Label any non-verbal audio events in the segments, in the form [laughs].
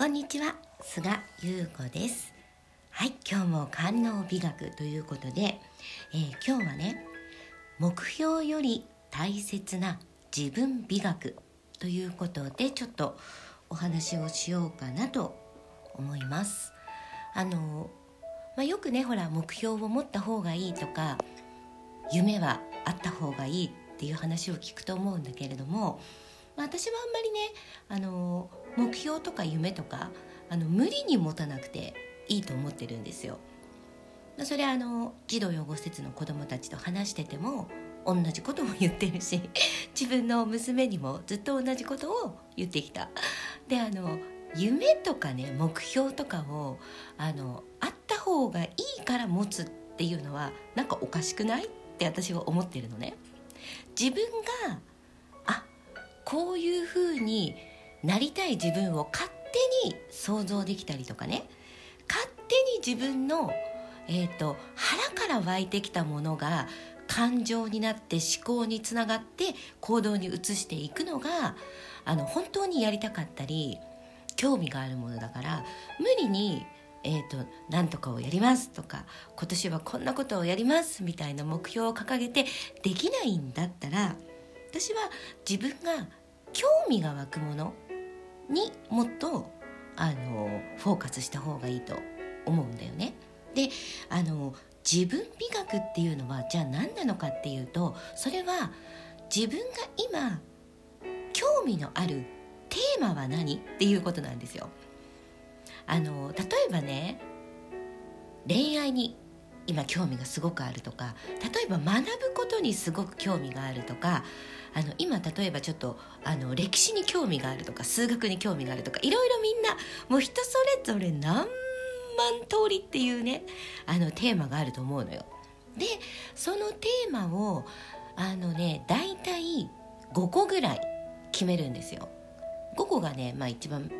こんにちは菅優子です。はい今日も官能美学ということで、えー、今日はね目標より大切な自分美学ということでちょっとお話をしようかなと思います。あの、まあ、よくねほら目標を持った方がいいとか夢はあった方がいいっていう話を聞くと思うんだけれどもまあ、私はあんまりねあの目標とか夢とかあの無理に持たなくていいと思ってるんですよ。それはあの児童養護施設の子どもたちと話してても同じことも言ってるし [laughs] 自分の娘にもずっと同じことを言ってきた。であの夢とかね目標とかをあのあった方がいいから持つっていうのはなんかおかしくない？って私は思ってるのね。自分があこういうふうになりたい自分を勝手に想像できたりとかね。勝手に自分の、えーと、腹から湧いてきたものが感情になって思考につながって行動に移していくのがあの本当にやりたかったり興味があるものだから無理にえーと、なんとかをやりますとか今年はこんなことをやりますみたいな目標を掲げてできないんだったら私は自分が興味が湧くものにもっとあのフォーカスした方がいいと思うんだよね。であの自分美学っていうのはじゃあ何なのかっていうとそれは自分が今興味のあるテーマは何っていうことなんですよ。あの例えばね恋愛に今興味がすごくあるとか例えば学ぶことにすごく興味があるとかあの今例えばちょっとあの歴史に興味があるとか数学に興味があるとかいろいろみんなもう人それぞれ何万通りっていうねあのテーマがあると思うのよ。でそのテーマをあのね大体5個ぐらい決めるんですよ。5個がね、まあ、一番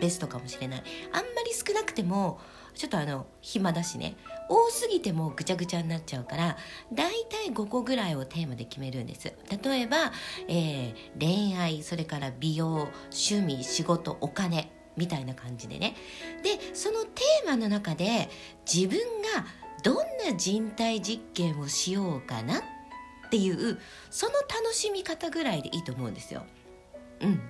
ベストかもしれない。あんまり少なくてもちょっとあの暇だしね。多すぎてもぐちゃぐちゃになっちゃうからだいたい5個ぐらいをテーマで決めるんです。例えば、えー、恋愛それから美容趣味仕事お金みたいな感じでね。でそのテーマの中で自分がどんな人体実験をしようかなっていうその楽しみ方ぐらいでいいと思うんですよ。うん、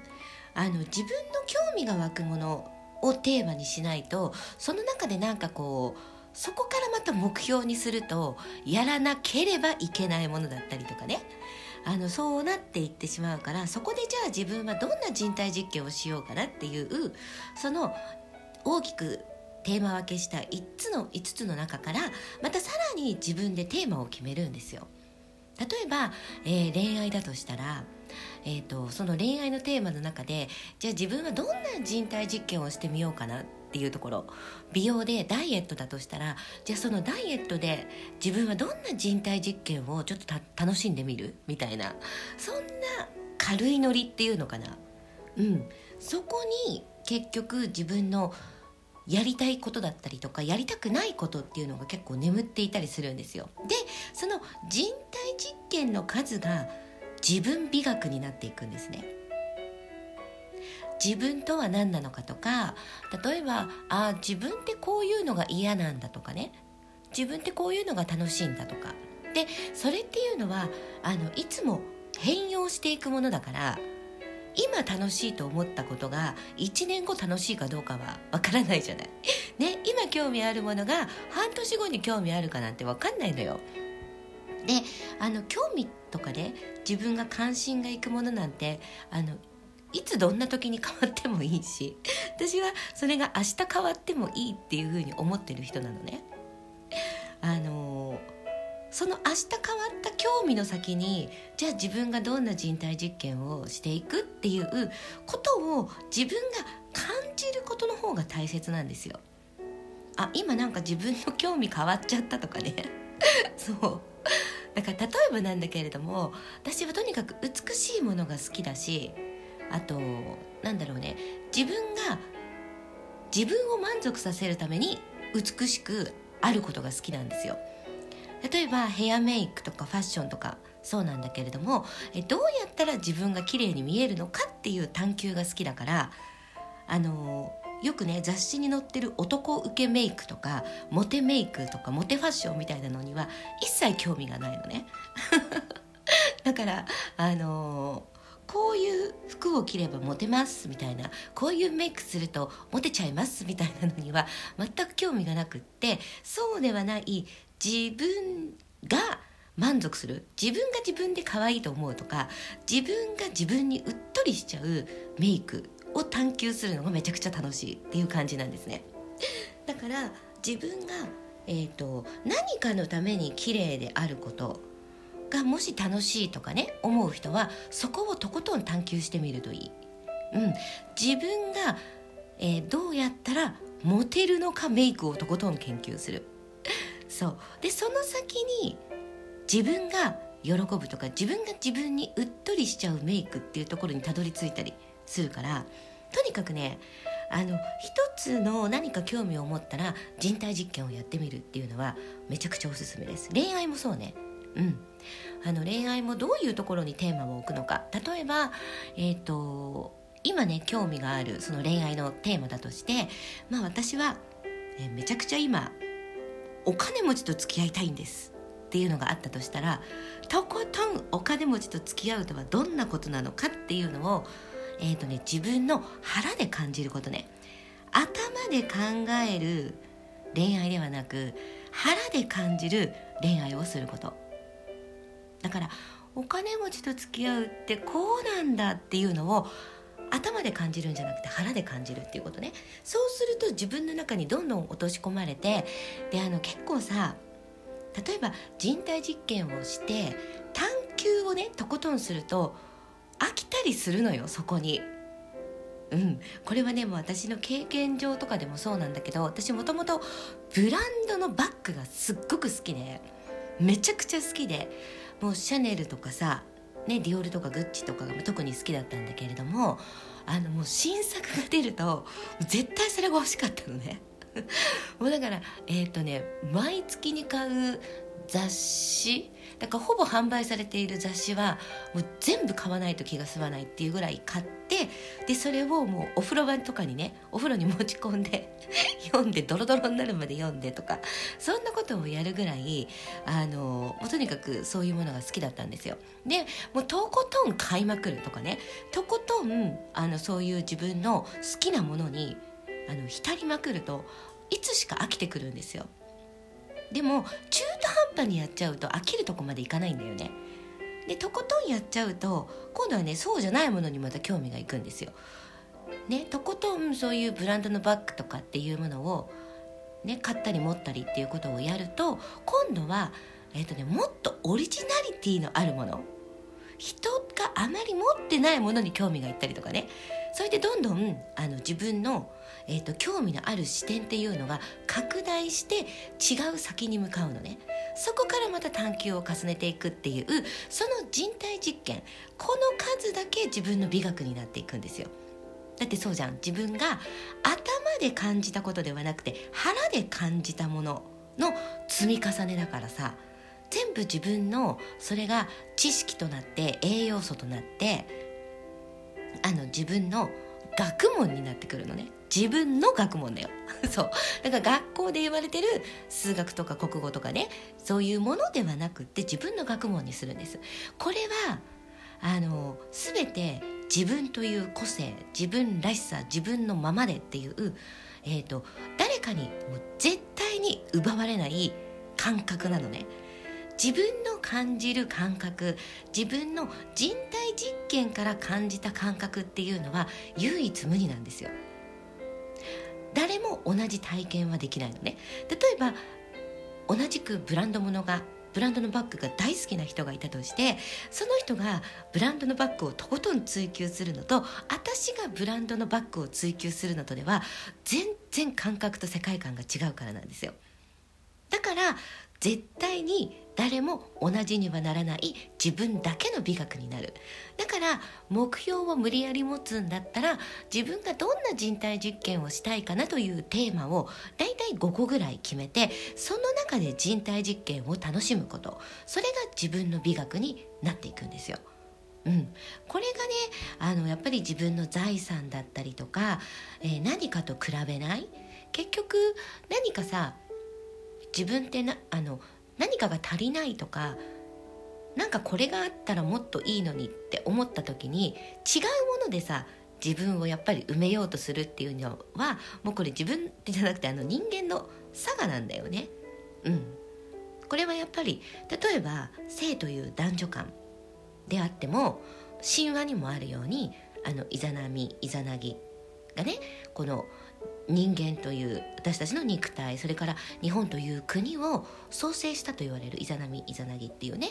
あの自分の興味が湧くものをテーマにしないとその中でなんかこうそこからまた目標にするとやらなければいけないものだったりとかねあのそうなっていってしまうからそこでじゃあ自分はどんな人体実験をしようかなっていうその大きくテーマ分けした5つの5つの中からまたさらに自分でテーマを決めるんですよ。例えば、えー、恋愛だとしたらえーと、その恋愛のテーマの中でじゃあ自分はどんな人体実験をしてみようかなっていうところ。美容でダイエットだとしたらじゃあそのダイエットで自分はどんな人体実験をちょっと楽しんでみるみたいな。そんな軽いノリっていうのかな。うん。そこに結局自分のやりたいことだったりとかやりたくないことっていうのが結構眠っていたりするんですよ。でその人体実験の数が自分美学になっていくんですね自分とは何なのかとか例えばあ自分ってこういうのが嫌なんだとかね自分ってこういうのが楽しいんだとかでそれっていうのはあのいつも変容していくものだから今楽しいと思ったことが1年後楽しいかどうかはわからないじゃない。ね、今興味あるものが半年後に興味あるかなんてわかんないのよ。であの興味とかね自分が関心がいくものなんてあのいつどんな時に変わってもいいし [laughs] 私はそれが明日変わってもいいっていうふうに思ってる人なのね。あのその明日変わった興味の先にじゃあ自分がどんな人体実験をしていくっていうことを自分が感じることの方が大切なんですよ。あ今なんか自分の興味変わっちゃったとかね [laughs] そうだから例えばなんだけれども私はとにかく美しいものが好きだしあとなんだろうね自分が自分を満足させるために美しくあることが好きなんですよ。例えばヘアメイクとかファッションとかそうなんだけれどもえどうやったら自分が綺麗に見えるのかっていう探求が好きだからあのよくね雑誌に載ってる男受けメイクとかモテメイクとかモテファッションみたいなのには一切興味がないのね。[laughs] だからあのーこういう服を着ればモテますみたいなこういうメイクするとモテちゃいますみたいなのには全く興味がなくってそうではない自分が満足する自分が自分で可愛いと思うとか自分が自分にうっとりしちゃうメイクを探求するのがめちゃくちゃ楽しいっていう感じなんですね。だから自分が、えーと、何かのために綺麗であることがもし楽しいとかね思う人はそこをとことん探求してみるといい、うん、自分が、えー、どうやったらモテるのかメイクをとことん研究する。そう。でその先に自分が喜ぶとか自分が自分にうっとりしちゃうメイクっていうところにたどり着いたりするからとにかくねあの一つの何か興味を持ったら人体実験をやってみるっていうのはめちゃくちゃおすすめです。恋愛もそうね。うん。あの恋愛もどういうところにテーマを置くのか。例えばえっ、ー、と今ね興味があるその恋愛のテーマだとしてまあ私は、えめちゃくちゃ今お金持ちと付き合いたいんです。っていうのがあったとしたらとことんお金持ちと付き合うとはどんなことなのかっていうのをえーとね、自分の腹で感じることね。頭で考える恋愛ではなく腹で感じる恋愛をすること。だからお金持ちと付き合うってこうなんだっていうのを頭で感じるんじゃなくて腹で感じるっていうことね。そうすると自分の中にどんどん落とし込まれてであの結構さ例えば人体実験をして探求をねとことんすると飽きたりするのよそこに。うん、これはねもう私の経験上とかでもそうなんだけど私もともとブランドのバッグがすっごく好きでめちゃくちゃ好きでもうシャネルとかさ、ね、ディオールとかグッチとかが特に好きだったんだけれどもあのもう新作が出ると絶対それが欲しかったのね [laughs] もうだからえっ、ー、とね毎月に買う雑誌だからほぼ販売されている雑誌はもう全部買わないと気が済まないっていうぐらい買ってでそれをもうお風呂場とかにねお風呂に持ち込んで [laughs] 読んでドロドロになるまで読んでとかそんなことをやるぐらいあのもうとにかくそういうものが好きだったんですよ。でもうとことん買いまくるとかねとことんあのそういう自分の好きなものにあの浸りまくるといつしか飽きてくるんですよ。でも中途半端にやっちゃうと飽きるとこまでいかないんだよね。でとことんやっちゃうと今度はねそうじゃないものにまた興味がいくんですよ。ねとことんそういうブランドのバッグとかっていうものをね買ったり持ったりっていうことをやると今度はえっ、ー、とねもっとオリジナリティのあるもの。人があまり持ってないものに興味がいったりとかね。それでどんどんあの自分のえーと、興味のある視点っていうのが拡大して違う先に向かうのね。そこからまた探求を重ねていくっていうその人体実験。この数だけ自分の美学になっていくんですよ。だってそうじゃん。自分が頭で感じたことではなくて腹で感じたものの積み重ねだからさ。全部自分のそれが知識となって栄養素となってあの自分の学問になってくるのね。自分の学問だよ。[laughs] そう。だから学校で言われてる数学とか国語とかねそういうものではなくって自分の学問にするんです。これはあの全て自分という個性自分らしさ自分のままでっていう、えーと、誰かにもう絶対に奪われない感覚なのね。自分の感じる感覚自分の人体実験から感じた感覚っていうのは唯一無二なんですよ。誰も同じ体験はできないのね。例えば同じくブランド物がブランドのバッグが大好きな人がいたとしてその人がブランドのバッグをとことん追求するのと私がブランドのバッグを追求するのとでは全然感覚と世界観が違うからなんですよ。だから絶対に誰も同じにはならない自分だけの美学になる。だから目標を無理やり持つんだったら自分がどんな人体実験をしたいかなというテーマをだいたい5個ぐらい決めてその中で人体実験を楽しむこと。それが自分の美学になっていくんですよ。うん、これがねあのやっぱり自分の財産だったりとか、えー、何かと比べない？結局何かさ自分ってなあの何かが足りないとかなんかこれがあったらもっといいのにって思った時に違うものでさ自分をやっぱり埋めようとするっていうのはもうこれ自分じゃなくてあの人間の差がなんだよね。うん、これはやっぱり例えば性という男女間であっても神話にもあるようにあのイザナミイザナギがねこの人間という私たちの肉体それから日本という国を創生したと言われるイザナミイザナギっていうね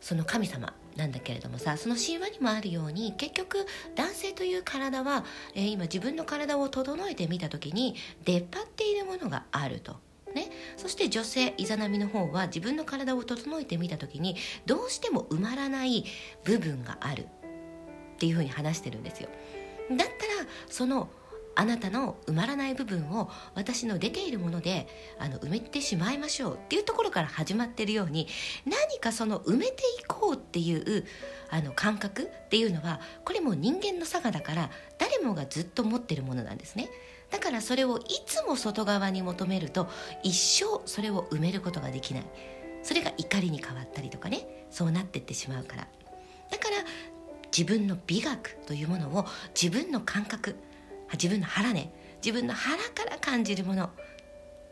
その神様なんだけれどもさその神話にもあるように結局男性という体は、えー、今自分の体を整えてみた時に出っ張っているものがあると。ね、そして女性イザナミの方は自分の体を整えてみた時にどうしても埋まらない部分があるっていうふうに話してるんですよだったらそのあなたの埋まらない部分を私の出ているものであの埋めてしまいましょうっていうところから始まってるように何かその埋めていこうっていうあの感覚っていうのはこれも人間の差がだから誰もがずっと持ってるものなんですね。だからそれをいつも外側に求めると一生それを埋めることができない。それが怒りに変わったりとかね。そうなってってしまうから。だから自分の美学というものを自分の感覚自分の腹ね。自分の腹から感じるもの。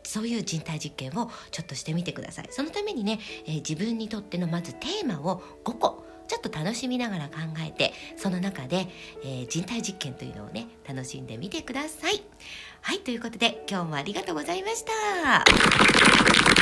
そういう人体実験をちょっとしてみてください。そのためにね、えー、自分にとってのまずテーマを5個ちょっと楽しみながら考えてその中で、えー、人体実験というのをね楽しんでみてください。はいということで今日もありがとうございました。